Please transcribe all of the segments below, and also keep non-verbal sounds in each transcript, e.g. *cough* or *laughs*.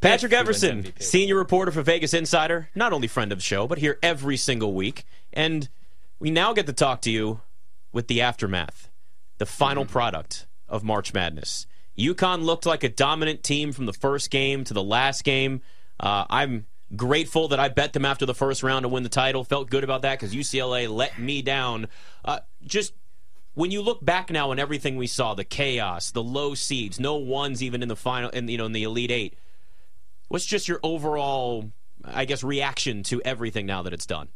Patrick Everson, senior reporter for Vegas Insider, not only friend of the show, but here every single week. And we now get to talk to you with the aftermath, the final mm-hmm. product of March Madness. UConn looked like a dominant team from the first game to the last game. Uh, I'm grateful that I bet them after the first round to win the title. Felt good about that because UCLA let me down. Uh, just when you look back now on everything we saw, the chaos, the low seeds, no ones even in the final, in you know, in the Elite Eight. What's just your overall, I guess, reaction to everything now that it's done?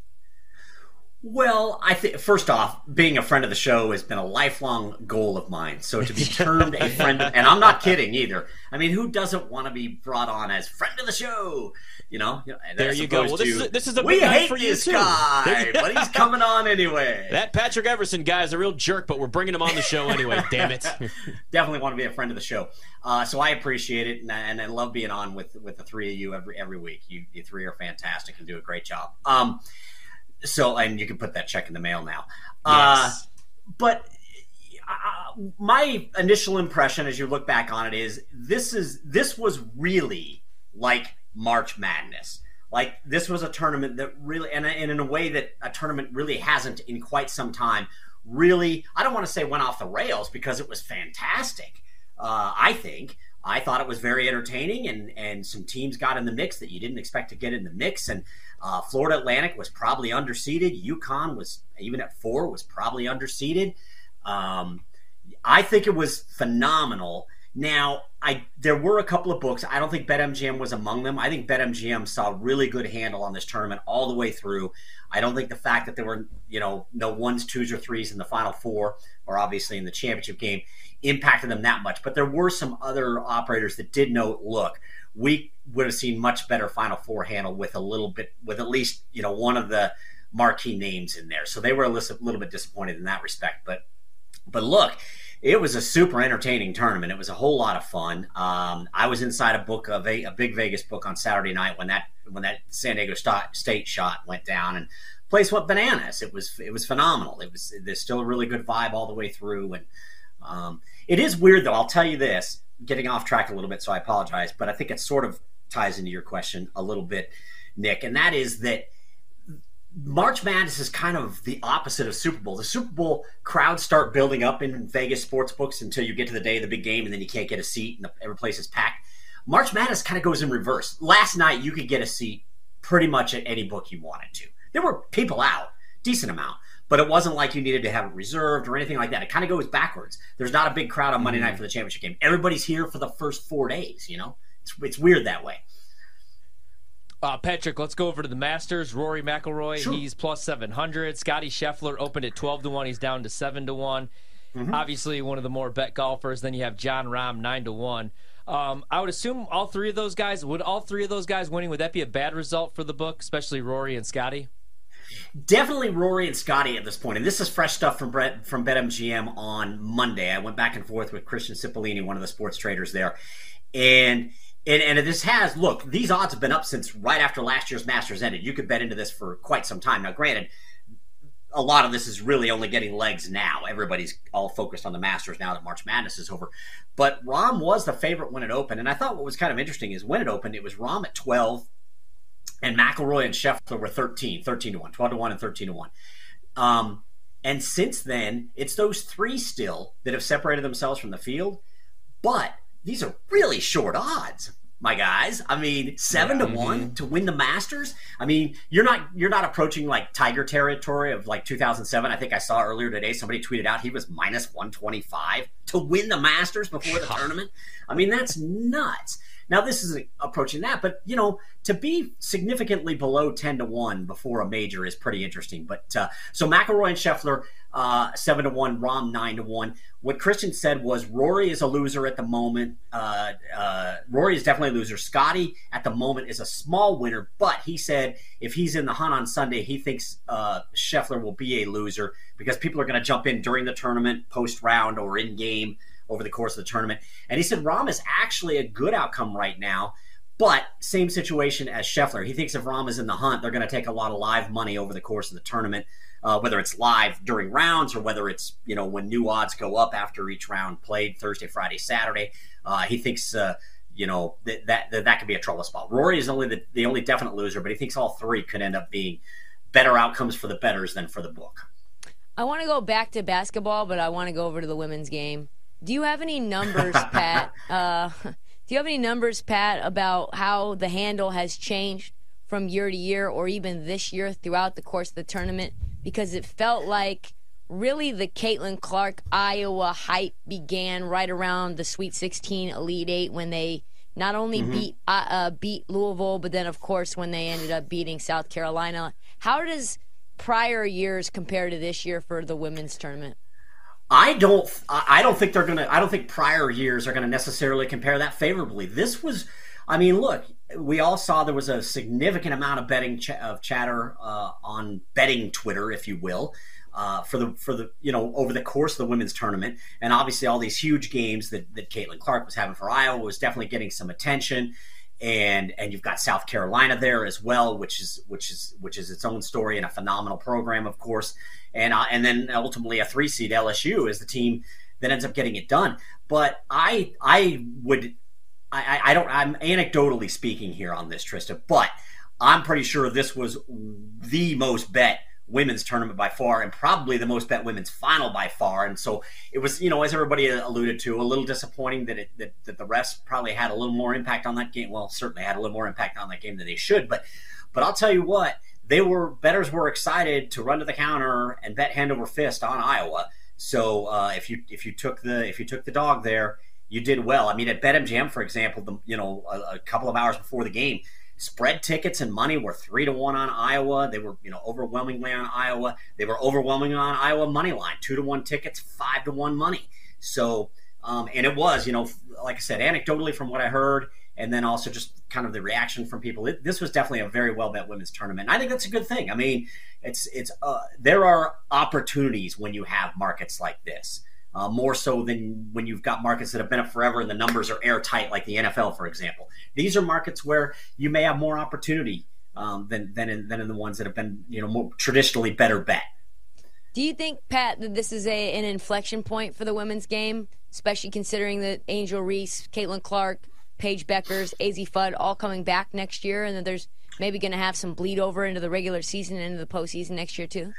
Well, I think first off, being a friend of the show has been a lifelong goal of mine. So to be termed a friend, of, and I'm not kidding either. I mean, who doesn't want to be brought on as friend of the show? You know, there you go. Well, this, is a, this is a we hate for this guy, but he's coming on anyway. That Patrick Everson guy is a real jerk, but we're bringing him on the show anyway. *laughs* damn it! Definitely want to be a friend of the show. Uh, so I appreciate it, and, and, I love being on with with the three of you every every week. You, you three are fantastic and do a great job. Um, so, and you can put that check in the mail now. Uh, yes. Uh, but uh, my initial impression, as you look back on it, is this is this was really like March Madness. Like this was a tournament that really, and, and in a way that a tournament really hasn't in quite some time. Really, I don't want to say went off the rails because it was fantastic. Uh, I think I thought it was very entertaining, and and some teams got in the mix that you didn't expect to get in the mix, and uh, Florida Atlantic was probably underseeded. UConn was even at four was probably underseeded. Um, I think it was phenomenal. Now, I there were a couple of books. I don't think BetMGM was among them. I think BetMGM saw a really good handle on this tournament all the way through. I don't think the fact that there were you know no ones, twos, or threes in the final four, or obviously in the championship game, impacted them that much. But there were some other operators that did note, look, we would have seen much better Final Four handle with a little bit, with at least you know one of the marquee names in there. So they were a little, bit disappointed in that respect. But but look, it was a super entertaining tournament. It was a whole lot of fun. Um, I was inside a book of a, a, big Vegas book on Saturday night when that when that San Diego State shot went down and place went bananas. It was it was phenomenal. It was there's still a really good vibe all the way through and. Um, it is weird though. I'll tell you this getting off track a little bit, so I apologize. But I think it sort of ties into your question a little bit, Nick, and that is that March Madness is kind of the opposite of Super Bowl. The Super Bowl crowds start building up in Vegas sports books until you get to the day of the big game, and then you can't get a seat, and every place is packed. March Madness kind of goes in reverse. Last night, you could get a seat pretty much at any book you wanted to. There were people out, decent amount but it wasn't like you needed to have it reserved or anything like that. It kind of goes backwards. There's not a big crowd on Monday mm night for the championship game. Everybody's here for the first four days. You know, it's it's weird that way. Uh, Patrick, let's go over to the Masters. Rory McIlroy, sure. he's plus seven hundred. Scotty Scheffler opened at twelve to one. He's down to seven to one. Mm-hmm. Obviously, one of the more bet golfers. Then you have Jon Rahm nine to one. Um, I would assume all three of those guys would all three of those guys winning. Would that be a bad result for the book, especially Rory and Scotty? Definitely Rory and Scotty at this point, and this is fresh stuff from Brett from BetMGM on Monday. I went back and forth with Christian Cipollini, one of the sports traders there, and and and this has look. These odds have been up since right after last year's Masters ended. You could bet into this for quite some time. Now, granted, a lot of this is really only getting legs now. Everybody's all focused on the Masters now that March Madness is over. But Rahm was the favorite when it opened, and I thought what was kind of interesting is when it opened, it was Rahm at twelve and McIlroy and Scheffler were 13, 13 to 1, 12 to 1, and 13 to 1. Um, and since then, it's those three still that have separated themselves from the field. But these are really short odds, my guys. I mean, seven yeah, to one mm-hmm. to win the Masters. I mean, you're not you're not approaching like Tiger territory of like 2007. I think I saw earlier today somebody tweeted out he was minus 125 to win the Masters before the tournament. I mean, that's nuts. Now this is approaching that, but you know, to be significantly below ten to one before a major is pretty interesting. But uh, so McIlroy and Scheffler uh, seven to one, Rahm nine to one. What Christian said was Rory is a loser at the moment. Uh, uh, Rory is definitely a loser. Scotty at the moment is a small winner, but he said if he's in the hunt on Sunday, he thinks uh, Scheffler will be a loser because people are going to jump in during the tournament, post round, or in game over the course of the tournament. And he said Rahm is actually a good outcome right now, but same situation as Scheffler. He thinks if Rahm is in the hunt, they're going to take a lot of live money over the course of the tournament, uh, whether it's live during rounds or whether it's you know when new odds go up after each round played Thursday, Friday, Saturday. Uh, he thinks. Uh, you know that that that, that could be a trouble spot. Rory is only the, the only definite loser, but he thinks all three could end up being better outcomes for the betters than for the book. I want to go back to basketball, but I want to go over to the women's game. Do you have any numbers, *laughs* Pat? Uh, do you have any numbers, Pat, about how the handle has changed from year to year, or even this year throughout the course of the tournament? Because it felt like really the Caitlin Clark Iowa hype began right around the Sweet 16 Elite Eight when they not only mm-hmm. beat uh, uh, beat Louisville, but then of course when they ended up beating South Carolina. How does prior years compare to this year for the women's tournament? I don't. I don't think they're gonna. I don't think prior years are gonna necessarily compare that favorably. This was. I mean, look, we all saw there was a significant amount of betting ch- of chatter uh, on betting Twitter, if you will, uh, for the for the you know over the course of the women's tournament, and obviously all these huge games that that Caitlin Clark was having for Iowa was definitely getting some attention, and and you've got South Carolina there as well, which is which is which is its own story and a phenomenal program, of course, and uh, and then ultimately a three seed LSU is the team that ends up getting it done. But I I would I, I don't I'm anecdotally speaking here on this Trista, but I'm pretty sure this was the most bet women's tournament by far and probably the most bet women's final by far. And so it was, you know, as everybody alluded to, a little disappointing that it, that, that the refs probably had a little more impact on that game. Well, certainly had a little more impact on that game than they should. But but I'll tell you what, they were betters were excited to run to the counter and bet hand over fist on Iowa. So uh, if you if you took the if you took the dog there, you did well. I mean, at BetMGM, for example, the, you know, a, a couple of hours before the game, Spread tickets and money were three to one on Iowa. They were, you know, overwhelmingly on Iowa. They were overwhelmingly on Iowa money line. Two to one tickets, five to one money. So, um, and it was, you know, like I said, anecdotally from what I heard, and then also just kind of the reaction from people. It, this was definitely a very well bet women's tournament. And I think that's a good thing. I mean, it's it's uh, there are opportunities when you have markets like this uh, more so than when you've got markets that have been up forever and the numbers are airtight, like the NFL, for example. These are markets where you may have more opportunity um, than than in, than in the ones that have been you know more traditionally better bet. Do you think, Pat, that this is a an inflection point for the women's game, especially considering that Angel Reese, Caitlin Clark, Paige Bueckers, Azzi Fudd all coming back next year, and that there's maybe going to have some bleed over into the regular season and into the postseason next year too?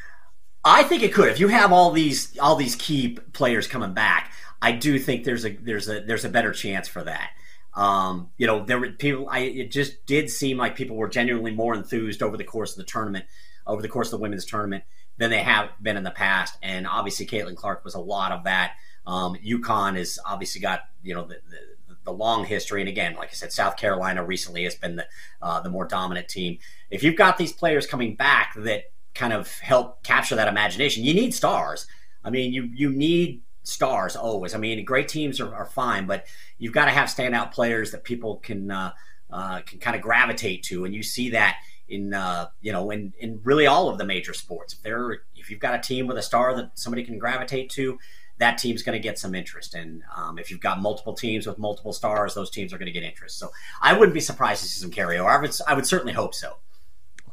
I think it could. If you have all these all these key players coming back, I do think there's a there's a there's a better chance for that. Um, you know, there were people. I it just did seem like people were genuinely more enthused over the course of the tournament, over the course of the women's tournament than they have been in the past. And obviously, Caitlin Clark was a lot of that. Um, UConn has obviously got you know the, the, the long history, and again, like I said, South Carolina recently has been the uh, the more dominant team. If you've got these players coming back that kind of help capture that imagination. You need stars. I mean, you you need stars always. I mean, great teams are, are fine, but you've got to have standout players that people can uh, uh, can kind of gravitate to, and you see that in uh, you know in in really all of the major sports. If they're if you've got a team with a star that somebody can gravitate to, that team's going to get some interest. And um, if you've got multiple teams with multiple stars, those teams are going to get interest. So I wouldn't be surprised to see some carryover. I would I would certainly hope so.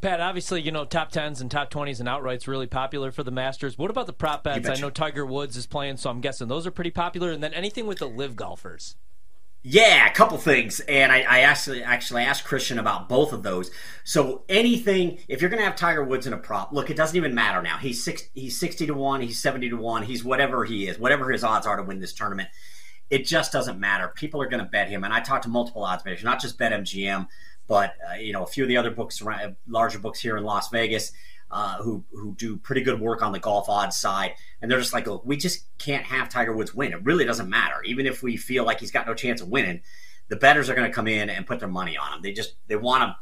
Pat, obviously, you know, top 10s and top 20s and outrights really popular for the Masters. What about the prop bets? I know Tiger Woods is playing, so I'm guessing those are pretty popular. And then anything with the live golfers? Yeah, a couple things, and I, I, actually actually asked Christian about both of those. So anything, if you're going to have Tiger Woods in a prop, look, it doesn't even matter now. He's six, he's sixty to one, he's seventy to one, he's whatever he is, whatever his odds are to win this tournament. It just doesn't matter. People are going to bet him, and I talked to multiple odds makers, not just BetMGM but uh, you know a few of the other books, larger books here in Las Vegas, uh, who who do pretty good work on the golf odds side, and they're just like, look, we just can't have Tiger Woods win. It really doesn't matter, even if we feel like he's got no chance of winning. The betters are going to come in and put their money on him. They just they want to.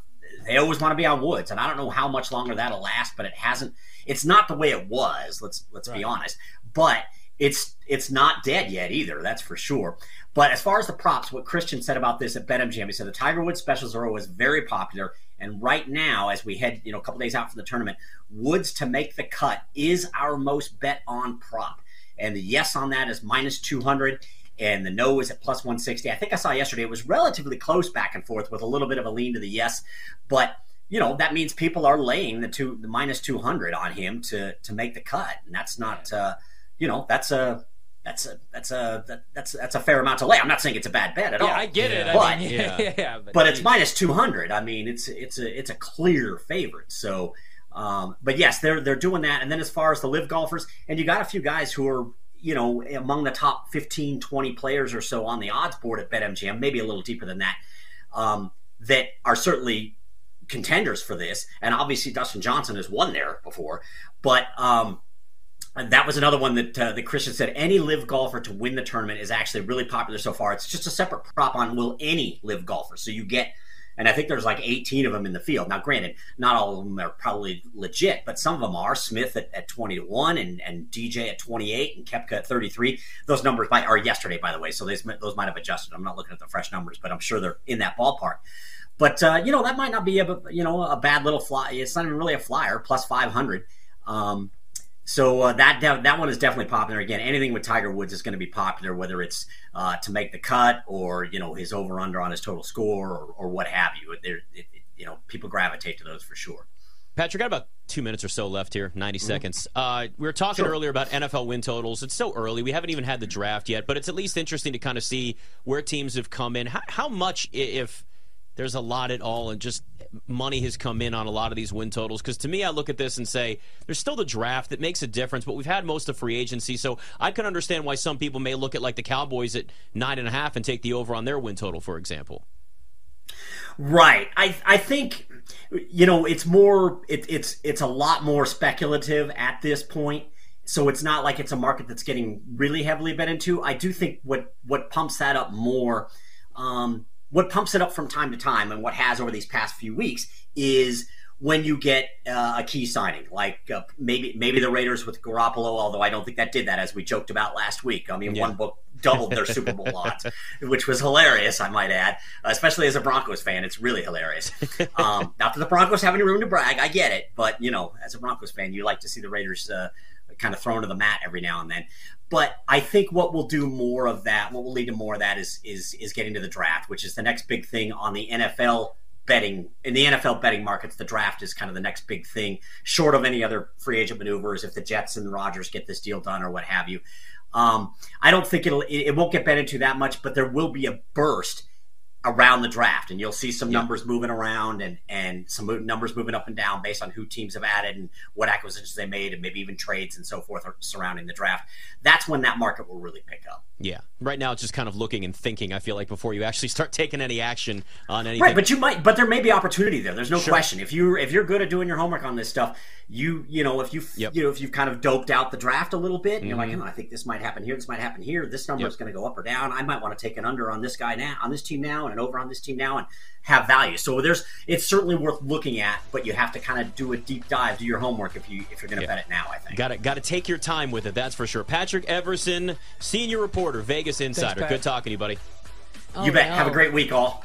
They always want to be on Woods, and I don't know how much longer that'll last, but it hasn't. It's not the way it was. Let's let's right. be honest, but it's it's not dead yet either. That's for sure. But as far as the props, what Christian said about this at BetMGM, he said the Tiger Woods specials are always very popular. And right now, as we head, you know, a couple days out from the tournament, Woods to make the cut is our most bet on prop. And the yes on that is minus 200 and the no is at plus 160. I think I saw yesterday it was relatively close back and forth with a little bit of a lean to the yes, but you know that means people are laying the two the minus 200 on him to to make the cut, and that's not uh, you know that's a that's a that's a that, that's that's a fair amount to lay. I'm not saying it's a bad bet at yeah, all. I get it. But- I mean, *laughs* Yeah. yeah, yeah, but it's minus 200 i mean it's it's a it's a clear favorite so um, but yes they're they're doing that and then as far as the live golfers and you got a few guys who are you know among the top 15 20 players or so on the odds board at betmgm maybe a little deeper than that um, that are certainly contenders for this and obviously dustin johnson has won there before but um, and that was another one that uh, that Christian said. Any live golfer to win the tournament is actually really popular so far. It's just a separate prop on will any live golfer. So you get, and I think there's like 18 of them in the field. Now, granted, not all of them are probably legit, but some of them are. Smith at, at 20 to one, and and DJ at 28, and Koepka at 33. Those numbers might, are yesterday, by the way, so those those might have adjusted. I'm not looking at the fresh numbers, but I'm sure they're in that ballpark. But uh, you know that might not be a you know a bad little fly. It's not even really a flyer. Plus 500. Um, so uh, that that one is definitely popular. Again, anything with Tiger Woods is going to be popular, whether it's uh, to make the cut or you know his over under on his total score or, or what have you. There, it, it, you know, people gravitate to those for sure. Patrick, got about two minutes or so left here, 90 seconds. Uh, we were talking Sure. earlier about NFL win totals. It's so early. We haven't even had the draft yet, but it's at least interesting to kind of see where teams have come in. How, how much, if there's a lot at all, and just money has come in on a lot of these win totals? Because to me, I look at this and say there's still the draft that makes a difference, but we've had most of free agency. So I can understand why some people may look at like the Cowboys at nine and a half and take the over on their win total, for example. Right. I I think you know it's more it, it's it's a lot more speculative at this point. So it's not like it's a market that's getting really heavily bet into. I do think what what pumps that up more, um, what pumps it up from time to time, and what has over these past few weeks is when you get uh, a key signing, like uh, maybe maybe the Raiders with Garoppolo. Although I don't think that did that, as we joked about last week. I mean, Yeah. one book doubled their Super Bowl odds, *laughs* which was hilarious, I might add. Especially as a Broncos fan, it's really hilarious. Um, not that the Broncos have any room to brag, I get it, but you know, as a Broncos fan, you like to see the Raiders uh, kind of thrown to the mat every now and then. But I think what will do more of that, what will lead to more of that, is is is getting to the draft, which is the next big thing on the NFL betting in the NFL betting markets. The draft is kind of the next big thing, short of any other free agent maneuvers. If the Jets and Rodgers get this deal done or what have you, um, I don't think it'll it, it won't get bet into that much, but there will be a burst around the draft, and you'll see some Yeah. numbers moving around and and some numbers moving up and down based on who teams have added and what acquisitions they made, and maybe even trades and so forth surrounding the draft. That's when that market will really pick up. Yeah. Right now, it's just kind of looking and thinking, I feel like, before you actually start *laughs* taking any action on anything. Right, but you might, but there may be opportunity there. There's no Sure. question. If you if you're good at doing your homework on this stuff, you you know if you Yep. you know if you've kind of doped out the draft a little bit, and you're like, Mhm. oh, I think this might happen here, this might happen here, this number Yep. is going to go up or down. I might want to take an under on this guy now, on this team now, and an over on this team now, and have value. So there's it's certainly worth looking at, but you have to kind of do a deep dive, do your homework if you if you're going to Yeah. bet it now. I think. Got to got to take your time with it. That's for sure. Patrick Everson, senior reporter, Vegas Insider. Pat. Good talking to you, buddy. you Oh, bet. no. Have a great week, all.